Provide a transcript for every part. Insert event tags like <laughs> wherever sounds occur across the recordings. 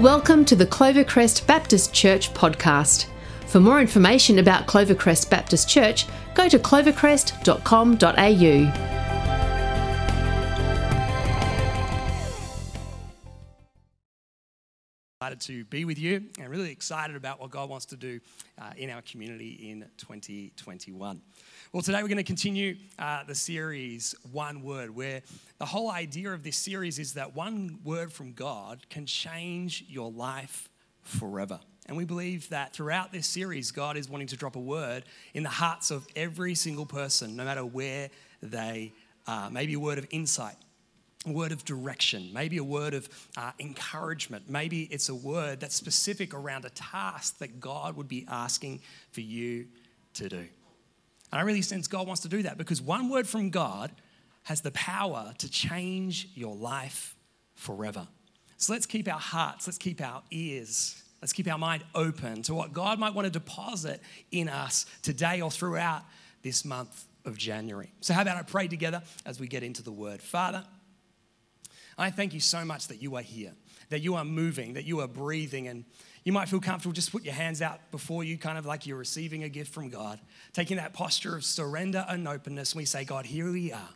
Welcome to the Clovercrest Baptist Church podcast. For more information about Clovercrest Baptist Church, go to clovercrest.com.au. excited to be with you and really excited about what God wants to do uh, in our community in 2021. Well, today we're going to continue uh, the series One Word, where the whole idea of this series is that one word from God can change your life forever. And we believe that throughout this series, God is wanting to drop a word in the hearts of every single person, no matter where they are. Maybe a word of insight, a word of direction, maybe a word of uh, encouragement. Maybe it's a word that's specific around a task that God would be asking for you to do. And I really sense God wants to do that because one word from God has the power to change your life forever. So let's keep our hearts, let's keep our ears, let's keep our mind open to what God might want to deposit in us today or throughout this month of January. So, how about I pray together as we get into the word? Father, I thank you so much that you are here, that you are moving, that you are breathing, and you might feel comfortable just put your hands out before you, kind of like you're receiving a gift from God, taking that posture of surrender and openness. We say, God, here we are.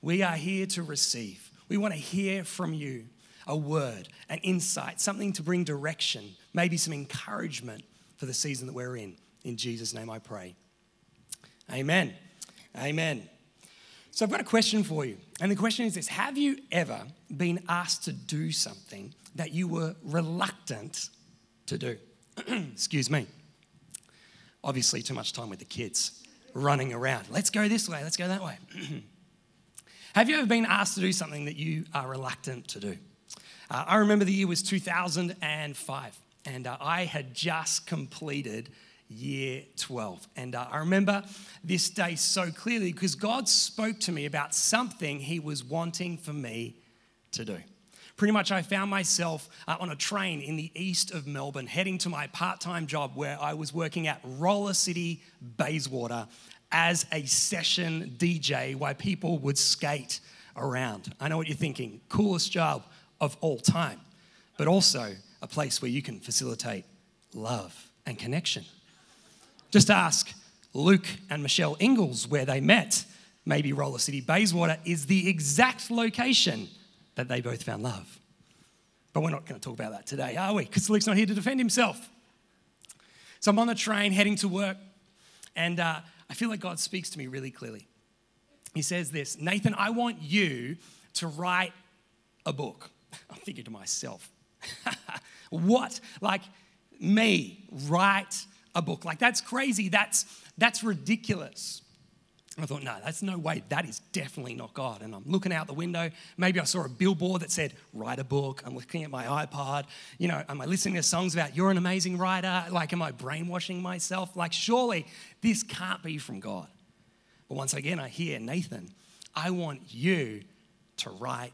We are here to receive. We want to hear from you a word, an insight, something to bring direction, maybe some encouragement for the season that we're in. In Jesus' name I pray. Amen. Amen. So I've got a question for you. And the question is this Have you ever been asked to do something that you were reluctant to do? <clears throat> Excuse me. Obviously, too much time with the kids running around. Let's go this way, let's go that way. <clears throat> Have you ever been asked to do something that you are reluctant to do? Uh, I remember the year was 2005, and uh, I had just completed year 12. And uh, I remember this day so clearly because God spoke to me about something He was wanting for me to do. Pretty much, I found myself uh, on a train in the east of Melbourne, heading to my part time job where I was working at Roller City, Bayswater, as a session DJ where people would skate around. I know what you're thinking coolest job of all time, but also a place where you can facilitate love and connection. Just ask Luke and Michelle Ingalls where they met. Maybe Roller City Bayswater is the exact location that they both found love. But we're not going to talk about that today, are we? Because Luke's not here to defend himself. So I'm on the train heading to work, and uh, I feel like God speaks to me really clearly. He says this Nathan, I want you to write a book. <laughs> I'm thinking to myself, <laughs> what? Like me, write a book. Like that's crazy. That's that's ridiculous. I thought, no, that's no way. That is definitely not God. And I'm looking out the window. Maybe I saw a billboard that said, write a book. I'm looking at my iPod. You know, am I listening to songs about you're an amazing writer? Like, am I brainwashing myself? Like, surely this can't be from God. But once again, I hear, Nathan, I want you to write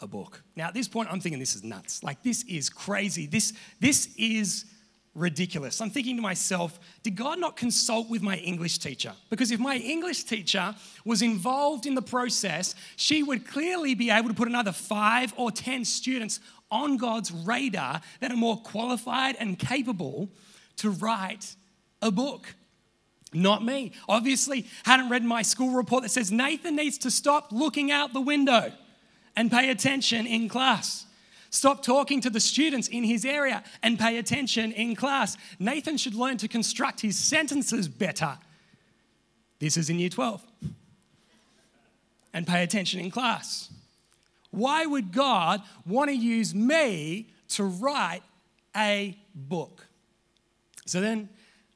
a book. Now, at this point, I'm thinking this is nuts. Like, this is crazy. This, this is ridiculous. I'm thinking to myself, did God not consult with my English teacher? Because if my English teacher was involved in the process, she would clearly be able to put another five or 10 students on God's radar that are more qualified and capable to write a book. Not me. Obviously, hadn't read my school report that says Nathan needs to stop looking out the window and pay attention in class. Stop talking to the students in his area and pay attention in class. Nathan should learn to construct his sentences better. This is in year 12. And pay attention in class. Why would God want to use me to write a book? So then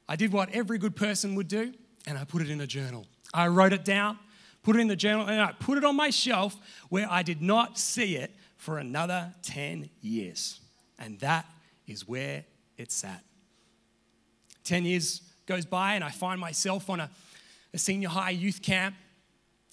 I did what every good person would do and I put it in a journal. I wrote it down, put it in the journal, and I put it on my shelf where I did not see it for another 10 years. And that is where it's at. 10 years goes by, and I find myself on a, a senior high youth camp.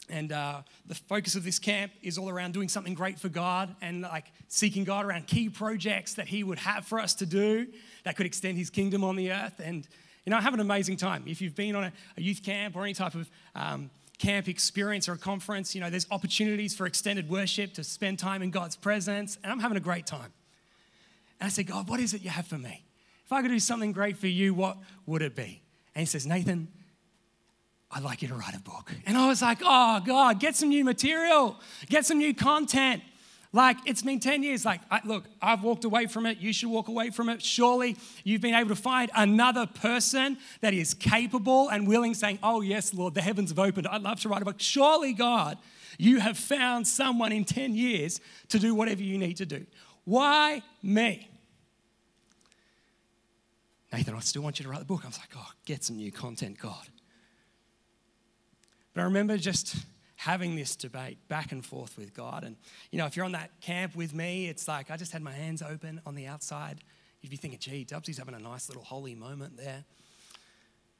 And uh, the focus of this camp is all around doing something great for God and like seeking God around key projects that He would have for us to do that could extend His kingdom on the earth. And, you know, I have an amazing time. If you've been on a, a youth camp or any type of um, camp experience or a conference, you know, there's opportunities for extended worship to spend time in God's presence, and I'm having a great time. And I said, God, what is it you have for me? If I could do something great for you, what would it be? And he says, Nathan, I'd like you to write a book. And I was like, oh, God, get some new material, get some new content. Like, it's been 10 years. Like, I, look, I've walked away from it. You should walk away from it. Surely you've been able to find another person that is capable and willing, saying, Oh, yes, Lord, the heavens have opened. I'd love to write a book. Surely, God, you have found someone in 10 years to do whatever you need to do. Why me? Nathan, I still want you to write the book. I was like, Oh, get some new content, God. But I remember just having this debate back and forth with God. And, you know, if you're on that camp with me, it's like I just had my hands open on the outside. You'd be thinking, gee, Dubsy's having a nice little holy moment there.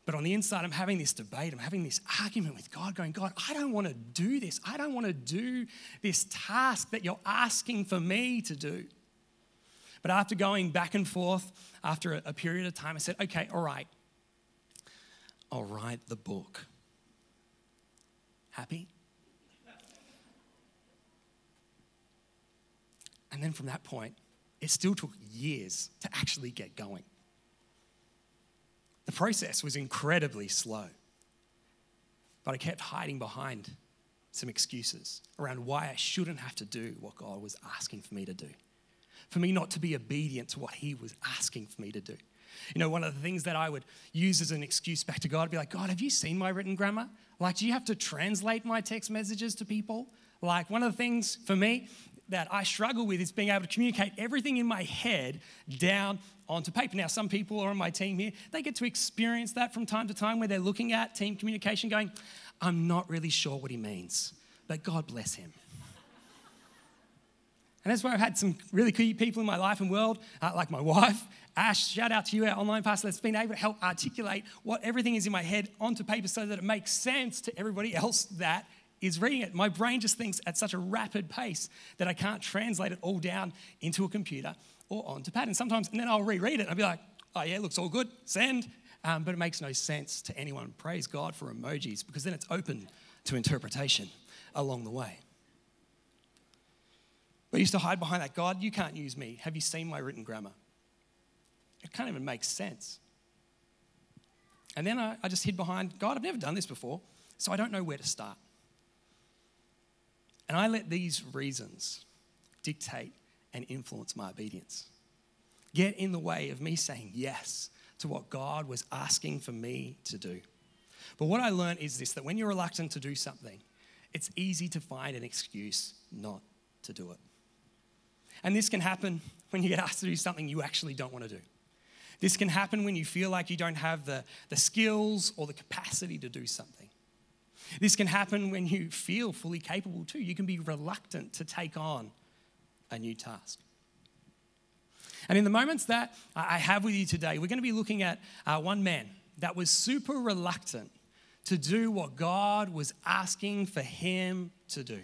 But on the inside, I'm having this debate. I'm having this argument with God, going, God, I don't want to do this. I don't want to do this task that you're asking for me to do. But after going back and forth, after a, period of time, I said, okay, all right, I'll write the book. Happy? And then from that point, it still took years to actually get going. The process was incredibly slow, but I kept hiding behind some excuses around why I shouldn't have to do what God was asking for me to do. For me not to be obedient to what He was asking for me to do. You know, one of the things that I would use as an excuse back to God would be like, God, have you seen my written grammar? Like, do you have to translate my text messages to people? Like, one of the things for me that I struggle with is being able to communicate everything in my head down onto paper. Now, some people are on my team here, they get to experience that from time to time where they're looking at team communication going, I'm not really sure what he means, but God bless him. <laughs> And that's where I've had some really key people in my life and world, uh, like my wife, <laughs> Ash. Shout out to you, our online pastor, that's been able to help articulate what everything is in my head onto paper so that it makes sense to everybody else that is reading it. My brain just thinks at such a rapid pace that I can't translate it all down into a computer or onto pad. And sometimes, and then I'll reread it and I'll be like, oh yeah, looks all good, send. Um, but it makes no sense to anyone. Praise God for emojis because then it's open to interpretation along the way. I used to hide behind that God, you can't use me. Have you seen my written grammar? It can't even make sense. And then I, I just hid behind God, I've never done this before, so I don't know where to start. And I let these reasons dictate and influence my obedience. Get in the way of me saying yes to what God was asking for me to do. But what I learned is this that when you're reluctant to do something, it's easy to find an excuse not to do it. And this can happen when you get asked to do something you actually don't want to do. This can happen when you feel like you don't have the, the skills or the capacity to do something. This can happen when you feel fully capable too. You can be reluctant to take on a new task. And in the moments that I have with you today, we're going to be looking at uh, one man that was super reluctant to do what God was asking for him to do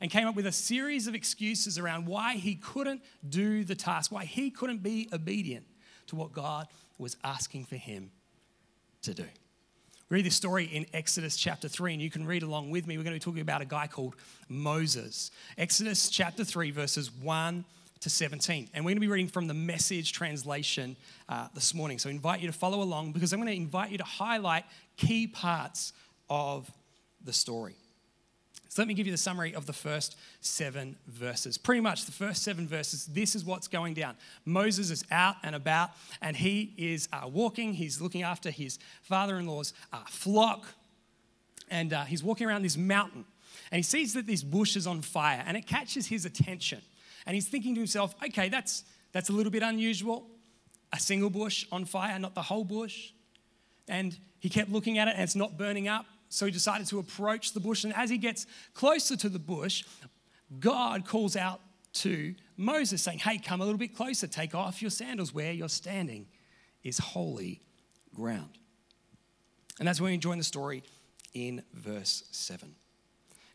and came up with a series of excuses around why he couldn't do the task, why he couldn't be obedient to what God was asking for him to do read this story in Exodus chapter 3, and you can read along with me. We're going to be talking about a guy called Moses. Exodus chapter 3, verses 1 to 17. And we're going to be reading from the message translation uh, this morning. So I invite you to follow along because I'm going to invite you to highlight key parts of the story. So let me give you the summary of the first seven verses. Pretty much the first seven verses, this is what's going down. Moses is out and about, and he is uh, walking. He's looking after his father in law's uh, flock, and uh, he's walking around this mountain. And he sees that this bush is on fire, and it catches his attention. And he's thinking to himself, okay, that's, that's a little bit unusual. A single bush on fire, not the whole bush. And he kept looking at it, and it's not burning up. So he decided to approach the bush. And as he gets closer to the bush, God calls out to Moses, saying, Hey, come a little bit closer, take off your sandals. Where you're standing is holy ground. And that's where we join the story in verse 7.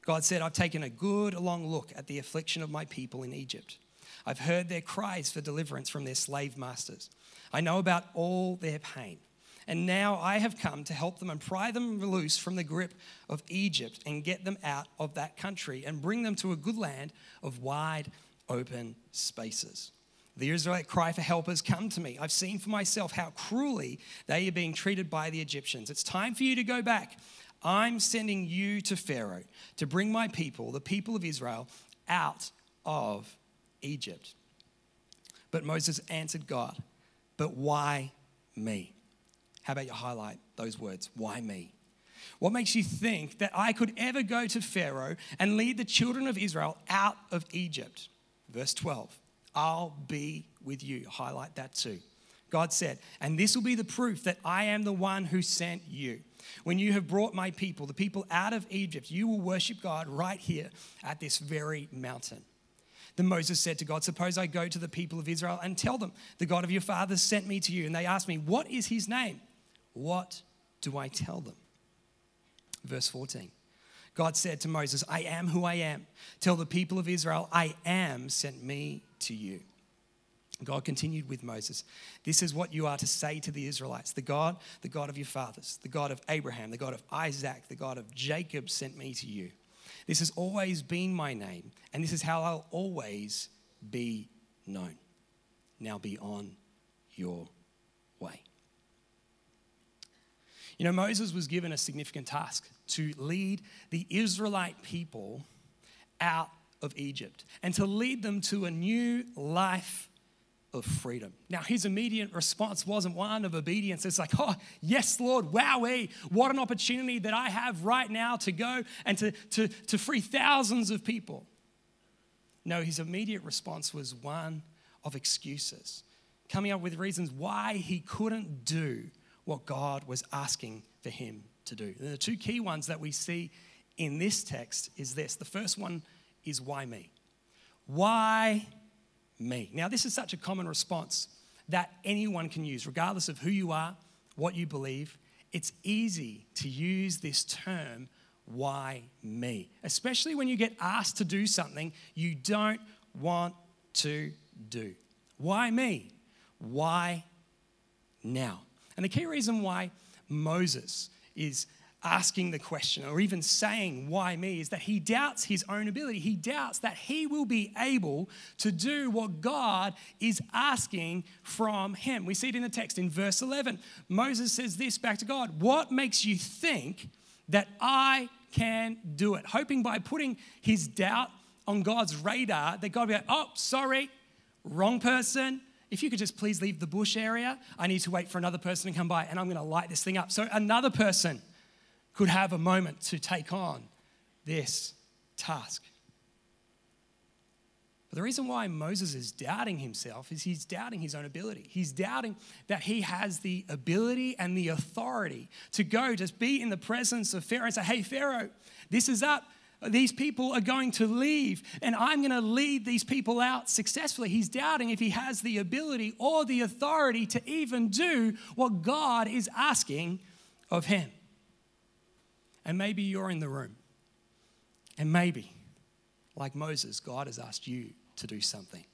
God said, I've taken a good long look at the affliction of my people in Egypt. I've heard their cries for deliverance from their slave masters. I know about all their pain. And now I have come to help them and pry them loose from the grip of Egypt and get them out of that country and bring them to a good land of wide open spaces. The Israelite cry for help has come to me. I've seen for myself how cruelly they are being treated by the Egyptians. It's time for you to go back. I'm sending you to Pharaoh to bring my people, the people of Israel, out of Egypt. But Moses answered God, But why me? How about you highlight those words? Why me? What makes you think that I could ever go to Pharaoh and lead the children of Israel out of Egypt? Verse 12 I'll be with you. Highlight that too. God said, And this will be the proof that I am the one who sent you. When you have brought my people, the people out of Egypt, you will worship God right here at this very mountain. Then Moses said to God, Suppose I go to the people of Israel and tell them, The God of your fathers sent me to you. And they ask me, What is his name? What do I tell them? Verse 14. God said to Moses, I am who I am. Tell the people of Israel, I am sent me to you. God continued with Moses, This is what you are to say to the Israelites The God, the God of your fathers, the God of Abraham, the God of Isaac, the God of Jacob sent me to you. This has always been my name, and this is how I'll always be known. Now be on your way. You know, Moses was given a significant task to lead the Israelite people out of Egypt and to lead them to a new life of freedom. Now, his immediate response wasn't one of obedience. It's like, oh, yes, Lord, wowee, what an opportunity that I have right now to go and to, to, to free thousands of people. No, his immediate response was one of excuses, coming up with reasons why he couldn't do what God was asking for him to do. And the two key ones that we see in this text is this. The first one is why me? Why me? Now, this is such a common response that anyone can use, regardless of who you are, what you believe. It's easy to use this term, why me? Especially when you get asked to do something you don't want to do. Why me? Why now? And the key reason why Moses is asking the question or even saying, Why me? is that he doubts his own ability. He doubts that he will be able to do what God is asking from him. We see it in the text in verse 11. Moses says this back to God What makes you think that I can do it? Hoping by putting his doubt on God's radar that God will be like, Oh, sorry, wrong person if you could just please leave the bush area, I need to wait for another person to come by and I'm going to light this thing up. So another person could have a moment to take on this task. But the reason why Moses is doubting himself is he's doubting his own ability. He's doubting that he has the ability and the authority to go, to be in the presence of Pharaoh and say, Hey, Pharaoh, this is up these people are going to leave and I'm going to lead these people out successfully. He's doubting if he has the ability or the authority to even do what God is asking of him. And maybe you're in the room. And maybe, like Moses, God has asked you to do something.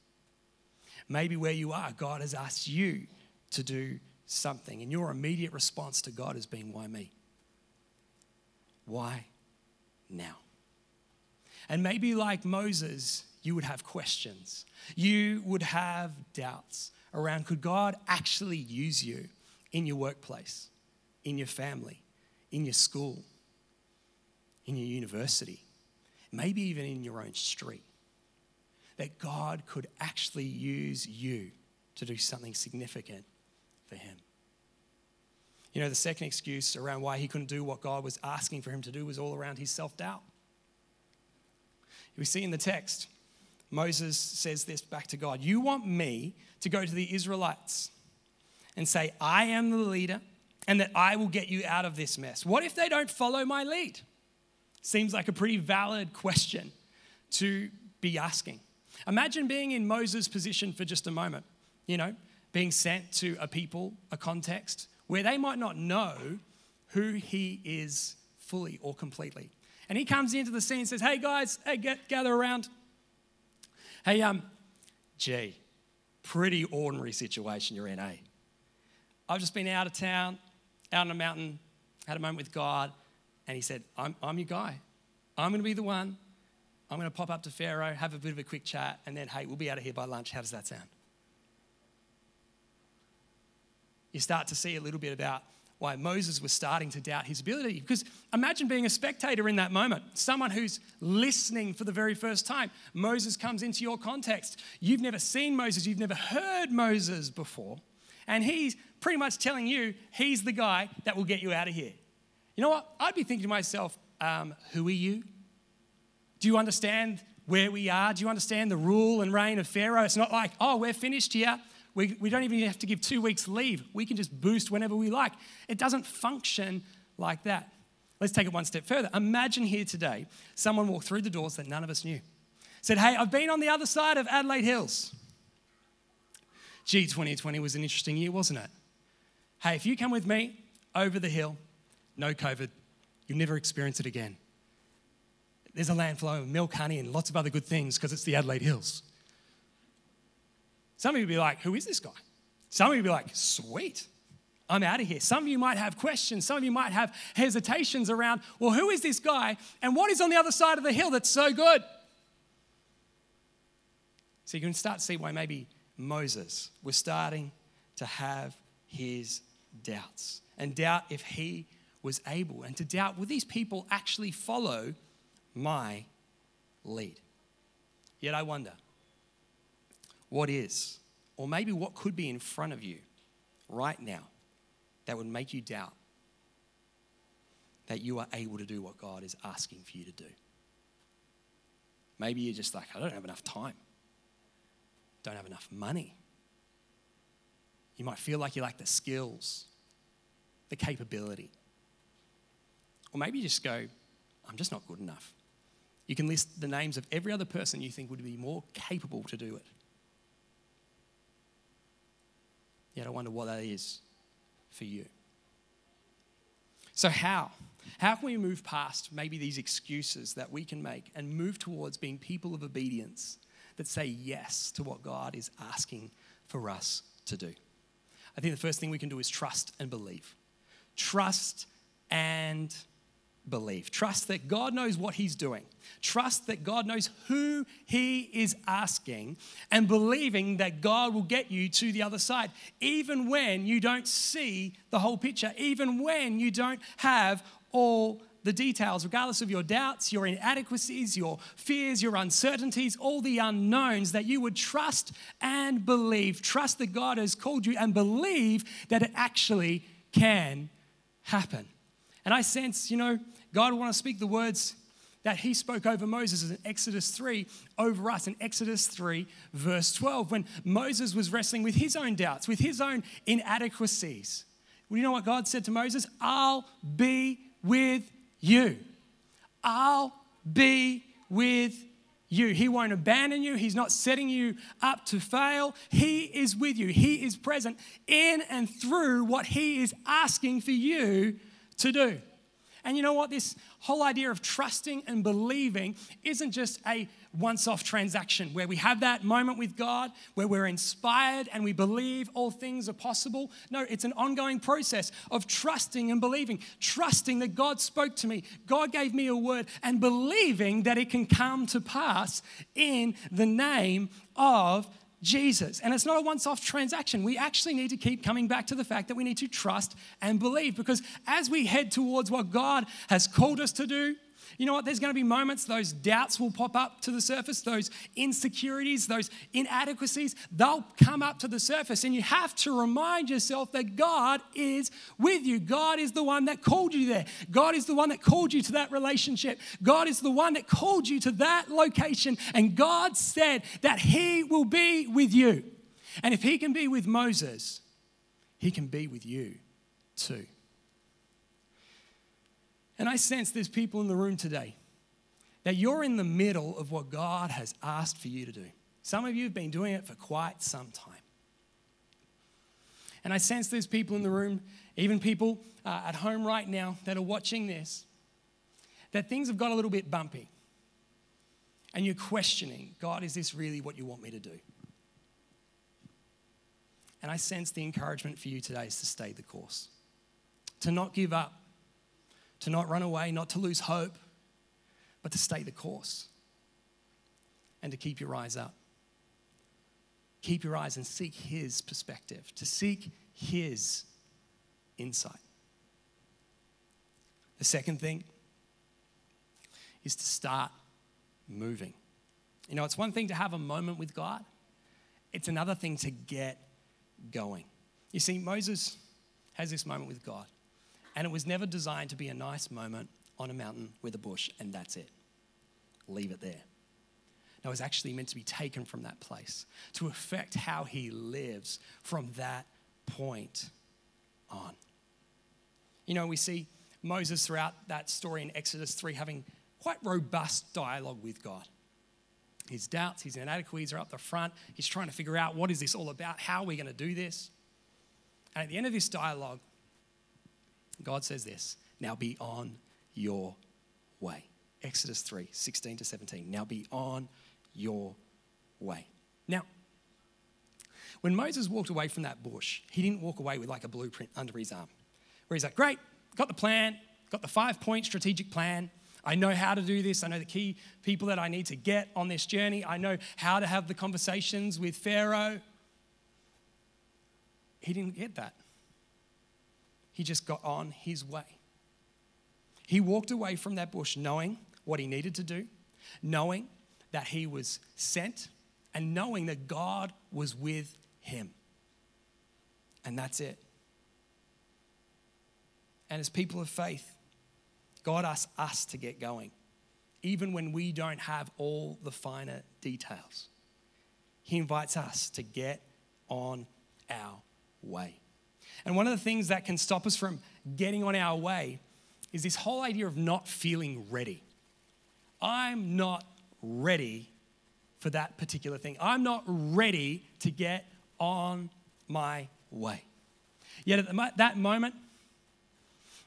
Maybe where you are, God has asked you to do something. And your immediate response to God has been, Why me? Why now? And maybe like Moses, you would have questions. You would have doubts around could God actually use you in your workplace, in your family, in your school, in your university, maybe even in your own street? That God could actually use you to do something significant for Him. You know, the second excuse around why he couldn't do what God was asking for him to do was all around his self doubt. We see in the text, Moses says this back to God You want me to go to the Israelites and say, I am the leader and that I will get you out of this mess. What if they don't follow my lead? Seems like a pretty valid question to be asking. Imagine being in Moses' position for just a moment, you know, being sent to a people, a context where they might not know who he is fully or completely. And he comes into the scene and says, Hey guys, hey, get, gather around. Hey, um, gee, pretty ordinary situation you're in, eh? I've just been out of town, out on a mountain, had a moment with God, and he said, I'm, I'm your guy. I'm going to be the one. I'm going to pop up to Pharaoh, have a bit of a quick chat, and then, hey, we'll be out of here by lunch. How does that sound? You start to see a little bit about why Moses was starting to doubt his ability. Because imagine being a spectator in that moment, someone who's listening for the very first time. Moses comes into your context. You've never seen Moses, you've never heard Moses before. And he's pretty much telling you he's the guy that will get you out of here. You know what? I'd be thinking to myself, um, who are you? Do you understand where we are? Do you understand the rule and reign of Pharaoh? It's not like, oh, we're finished here. We, we don't even have to give two weeks leave. We can just boost whenever we like. It doesn't function like that. Let's take it one step further. Imagine here today someone walked through the doors that none of us knew. Said, Hey, I've been on the other side of Adelaide Hills. Gee, 2020 was an interesting year, wasn't it? Hey, if you come with me over the hill, no COVID, you'll never experience it again. There's a land flowing with milk, honey, and lots of other good things because it's the Adelaide Hills. Some of you be like, who is this guy? Some of you be like, sweet, I'm out of here. Some of you might have questions. Some of you might have hesitations around, well, who is this guy? And what is on the other side of the hill that's so good? So you can start to see why maybe Moses was starting to have his doubts and doubt if he was able and to doubt will these people actually follow my lead? Yet I wonder what is, or maybe what could be in front of you right now that would make you doubt that you are able to do what God is asking for you to do. Maybe you're just like, I don't have enough time, don't have enough money. You might feel like you lack the skills, the capability. Or maybe you just go, I'm just not good enough. You can list the names of every other person you think would be more capable to do it. Yet I wonder what that is for you. So, how? How can we move past maybe these excuses that we can make and move towards being people of obedience that say yes to what God is asking for us to do? I think the first thing we can do is trust and believe. Trust and believe. Trust that God knows what He's doing. Trust that God knows who He is asking, and believing that God will get you to the other side, even when you don't see the whole picture, even when you don't have all the details, regardless of your doubts, your inadequacies, your fears, your uncertainties, all the unknowns, that you would trust and believe. Trust that God has called you and believe that it actually can happen. And I sense, you know, God want to speak the words that he spoke over Moses in Exodus 3 over us in Exodus 3, verse 12, when Moses was wrestling with his own doubts, with his own inadequacies. Well, you know what God said to Moses? I'll be with you. I'll be with you. He won't abandon you. He's not setting you up to fail. He is with you. He is present in and through what He is asking for you to do. And you know what? This whole idea of trusting and believing isn't just a once off transaction where we have that moment with God, where we're inspired and we believe all things are possible. No, it's an ongoing process of trusting and believing, trusting that God spoke to me, God gave me a word, and believing that it can come to pass in the name of Jesus. And it's not a once off transaction. We actually need to keep coming back to the fact that we need to trust and believe because as we head towards what God has called us to do, you know what? There's going to be moments, those doubts will pop up to the surface, those insecurities, those inadequacies, they'll come up to the surface. And you have to remind yourself that God is with you. God is the one that called you there. God is the one that called you to that relationship. God is the one that called you to that location. And God said that He will be with you. And if He can be with Moses, He can be with you too. And I sense there's people in the room today that you're in the middle of what God has asked for you to do. Some of you have been doing it for quite some time. And I sense there's people in the room, even people uh, at home right now that are watching this, that things have got a little bit bumpy. And you're questioning, God, is this really what you want me to do? And I sense the encouragement for you today is to stay the course, to not give up, to not run away, not to lose hope, but to stay the course and to keep your eyes up. Keep your eyes and seek His perspective, to seek his insight. The second thing is to start moving. You know, it's one thing to have a moment with God, it's another thing to get going. You see, Moses has this moment with God, and it was never designed to be a nice moment on a mountain with a bush, and that's it. Leave it there. No, it's actually meant to be taken from that place to affect how he lives from that point on. You know, we see Moses throughout that story in Exodus 3 having quite robust dialogue with God. His doubts, his inadequacies are up the front. He's trying to figure out what is this all about? How are we going to do this? And at the end of this dialogue, God says this Now be on your way. Exodus 3 16 to 17. Now be on your way. Now, when Moses walked away from that bush, he didn't walk away with like a blueprint under his arm, where he's like, Great, got the plan, got the five point strategic plan. I know how to do this. I know the key people that I need to get on this journey. I know how to have the conversations with Pharaoh. He didn't get that. He just got on his way. He walked away from that bush knowing what he needed to do, knowing that he was sent, and knowing that God was with him. And that's it. And as people of faith, God asks us to get going, even when we don't have all the finer details. He invites us to get on our way. And one of the things that can stop us from getting on our way is this whole idea of not feeling ready. I'm not ready for that particular thing. I'm not ready to get on my way. Yet at that moment,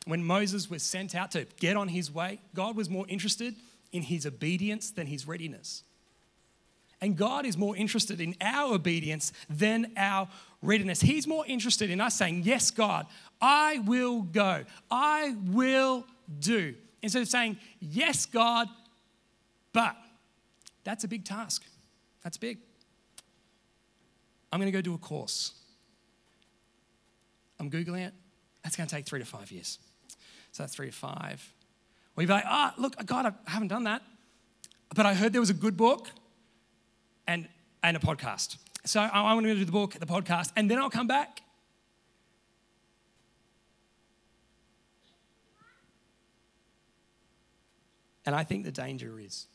when Moses was sent out to get on his way, God was more interested in his obedience than his readiness. And God is more interested in our obedience than our readiness. He's more interested in us saying, Yes, God, I will go. I will do. Instead of saying, Yes, God, but that's a big task. That's big. I'm going to go do a course. I'm Googling it. That's going to take three to five years. So that's three to five. Or you'd be like, ah, oh, look, God, I haven't done that. But I heard there was a good book and, and a podcast. So I'm going to do the book, the podcast, and then I'll come back. And I think the danger is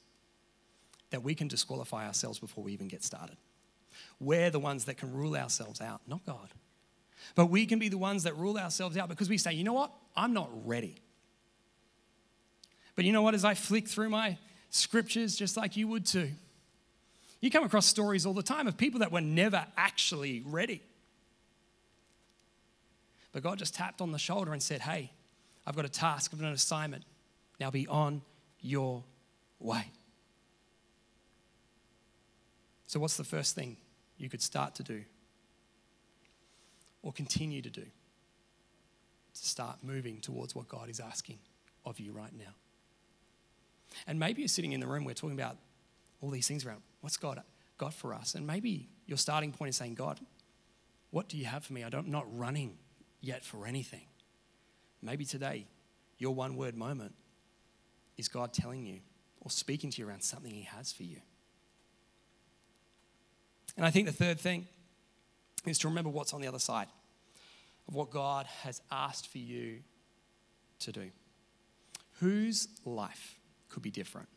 that we can disqualify ourselves before we even get started. We're the ones that can rule ourselves out, not God. But we can be the ones that rule ourselves out because we say, you know what? I'm not ready. But you know what? As I flick through my scriptures, just like you would too, you come across stories all the time of people that were never actually ready. But God just tapped on the shoulder and said, Hey, I've got a task, I've got an assignment. Now be on your way. So, what's the first thing you could start to do or continue to do to start moving towards what God is asking of you right now? And maybe you're sitting in the room, we're talking about all these things around what's God got for us? And maybe your starting point is saying, God, what do you have for me? I don't, I'm not running yet for anything. Maybe today, your one word moment is God telling you or speaking to you around something He has for you. And I think the third thing is to remember what's on the other side of what God has asked for you to do. Whose life could be different?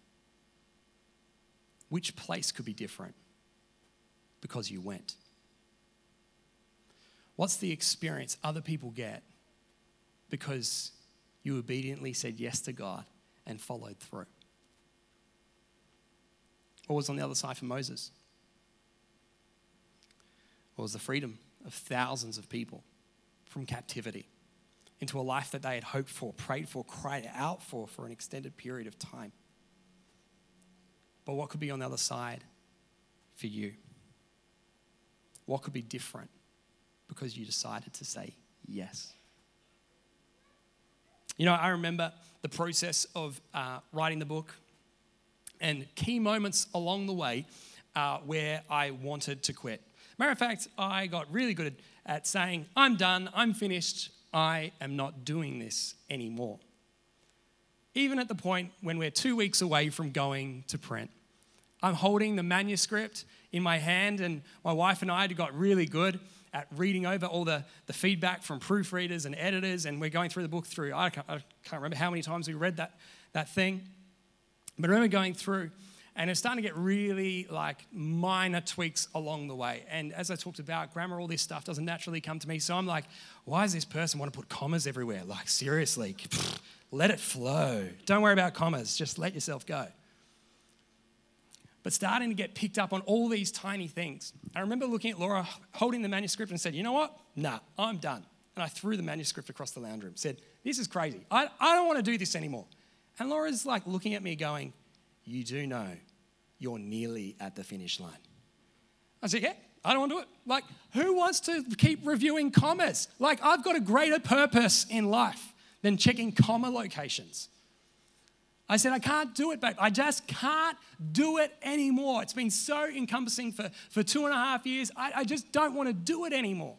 Which place could be different because you went? What's the experience other people get because you obediently said yes to God and followed through? What was on the other side for Moses? was the freedom of thousands of people from captivity into a life that they had hoped for, prayed for, cried out for for an extended period of time. But what could be on the other side for you? What could be different because you decided to say yes? You know, I remember the process of uh, writing the book and key moments along the way uh, where I wanted to quit. Matter of fact, I got really good at saying, I'm done, I'm finished, I am not doing this anymore. Even at the point when we're two weeks away from going to print, I'm holding the manuscript in my hand, and my wife and I got really good at reading over all the, the feedback from proofreaders and editors, and we're going through the book through. I can't, I can't remember how many times we read that, that thing, but I remember going through, and it's starting to get really like minor tweaks along the way. And as I talked about, grammar, all this stuff doesn't naturally come to me. So I'm like, why does this person want to put commas everywhere? Like, seriously, <laughs> let it flow. Don't worry about commas, just let yourself go but starting to get picked up on all these tiny things. I remember looking at Laura holding the manuscript and said, You know what? Nah, I'm done. And I threw the manuscript across the lounge room, said, This is crazy. I, I don't want to do this anymore. And Laura's like looking at me going, You do know you're nearly at the finish line. I said, Yeah, I don't want to do it. Like, who wants to keep reviewing commas? Like, I've got a greater purpose in life than checking comma locations. I said, I can't do it, babe. I just can't do it anymore. It's been so encompassing for, for two and a half years. I, I just don't want to do it anymore.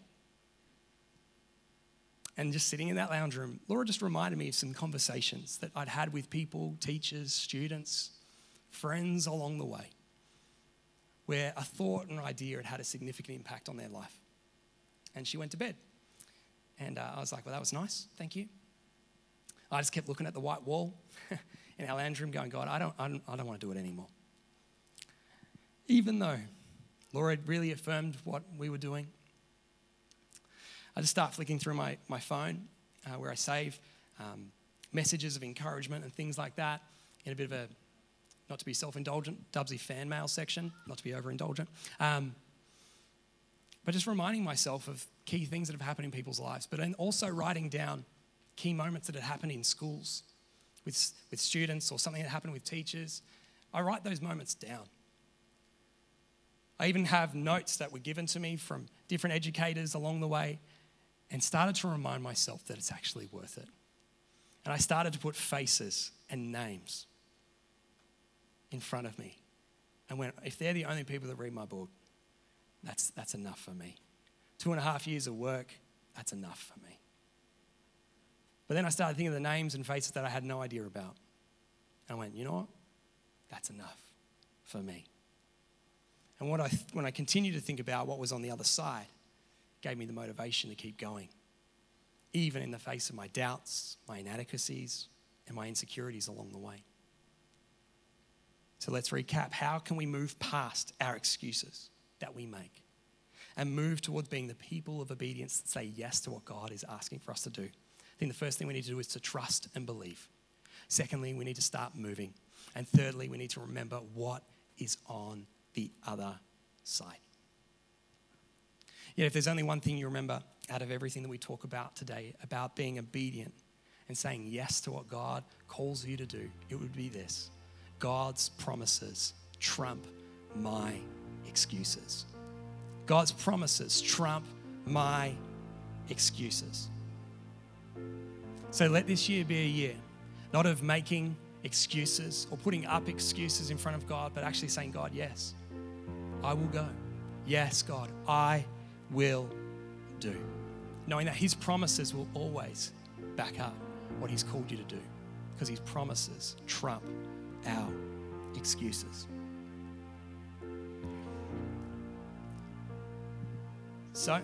And just sitting in that lounge room, Laura just reminded me of some conversations that I'd had with people, teachers, students, friends along the way, where a thought and idea had had a significant impact on their life. And she went to bed. And uh, I was like, well, that was nice. Thank you. I just kept looking at the white wall. <laughs> in our lounge room going, God, I don't, I don't, I don't want to do it anymore. Even though Laura really affirmed what we were doing, I just start flicking through my, my phone uh, where I save um, messages of encouragement and things like that in a bit of a, not to be self indulgent, Dubsy fan mail section, not to be overindulgent. Um, but just reminding myself of key things that have happened in people's lives, but also writing down key moments that had happened in schools with, with students or something that happened with teachers, I write those moments down. I even have notes that were given to me from different educators along the way and started to remind myself that it's actually worth it. And I started to put faces and names in front of me. And when, if they're the only people that read my book, that's, that's enough for me. Two and a half years of work, that's enough for me. But then I started thinking of the names and faces that I had no idea about. And I went, you know what? That's enough for me. And what I, when I continued to think about what was on the other side, gave me the motivation to keep going, even in the face of my doubts, my inadequacies, and my insecurities along the way. So let's recap. How can we move past our excuses that we make and move towards being the people of obedience that say yes to what God is asking for us to do? I think the first thing we need to do is to trust and believe. Secondly, we need to start moving. And thirdly, we need to remember what is on the other side. Yet, if there's only one thing you remember out of everything that we talk about today about being obedient and saying yes to what God calls you to do, it would be this God's promises trump my excuses. God's promises trump my excuses. So let this year be a year, not of making excuses or putting up excuses in front of God, but actually saying, God, yes, I will go. Yes, God, I will do. Knowing that His promises will always back up what He's called you to do because His promises trump our excuses. So,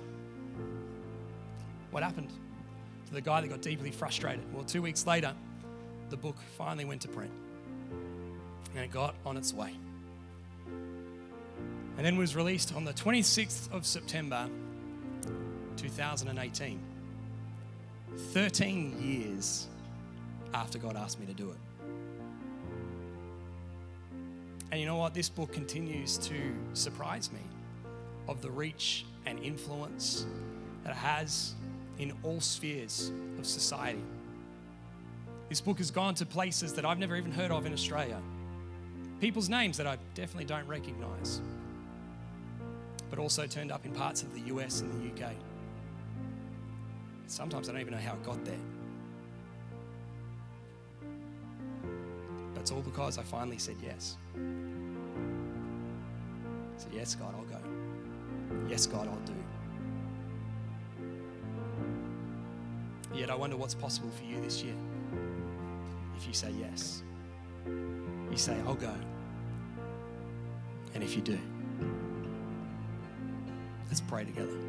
what happened? To the guy that got deeply frustrated. Well, two weeks later, the book finally went to print and it got on its way. And then was released on the 26th of September 2018. 13 years after God asked me to do it. And you know what? This book continues to surprise me of the reach and influence that it has in all spheres of society. This book has gone to places that I've never even heard of in Australia. People's names that I definitely don't recognize, but also turned up in parts of the US and the UK. Sometimes I don't even know how it got there. That's all because I finally said yes. So, yes, God, I'll go. Yes, God, I'll do. Yet I wonder what's possible for you this year if you say yes. You say, I'll go. And if you do, let's pray together.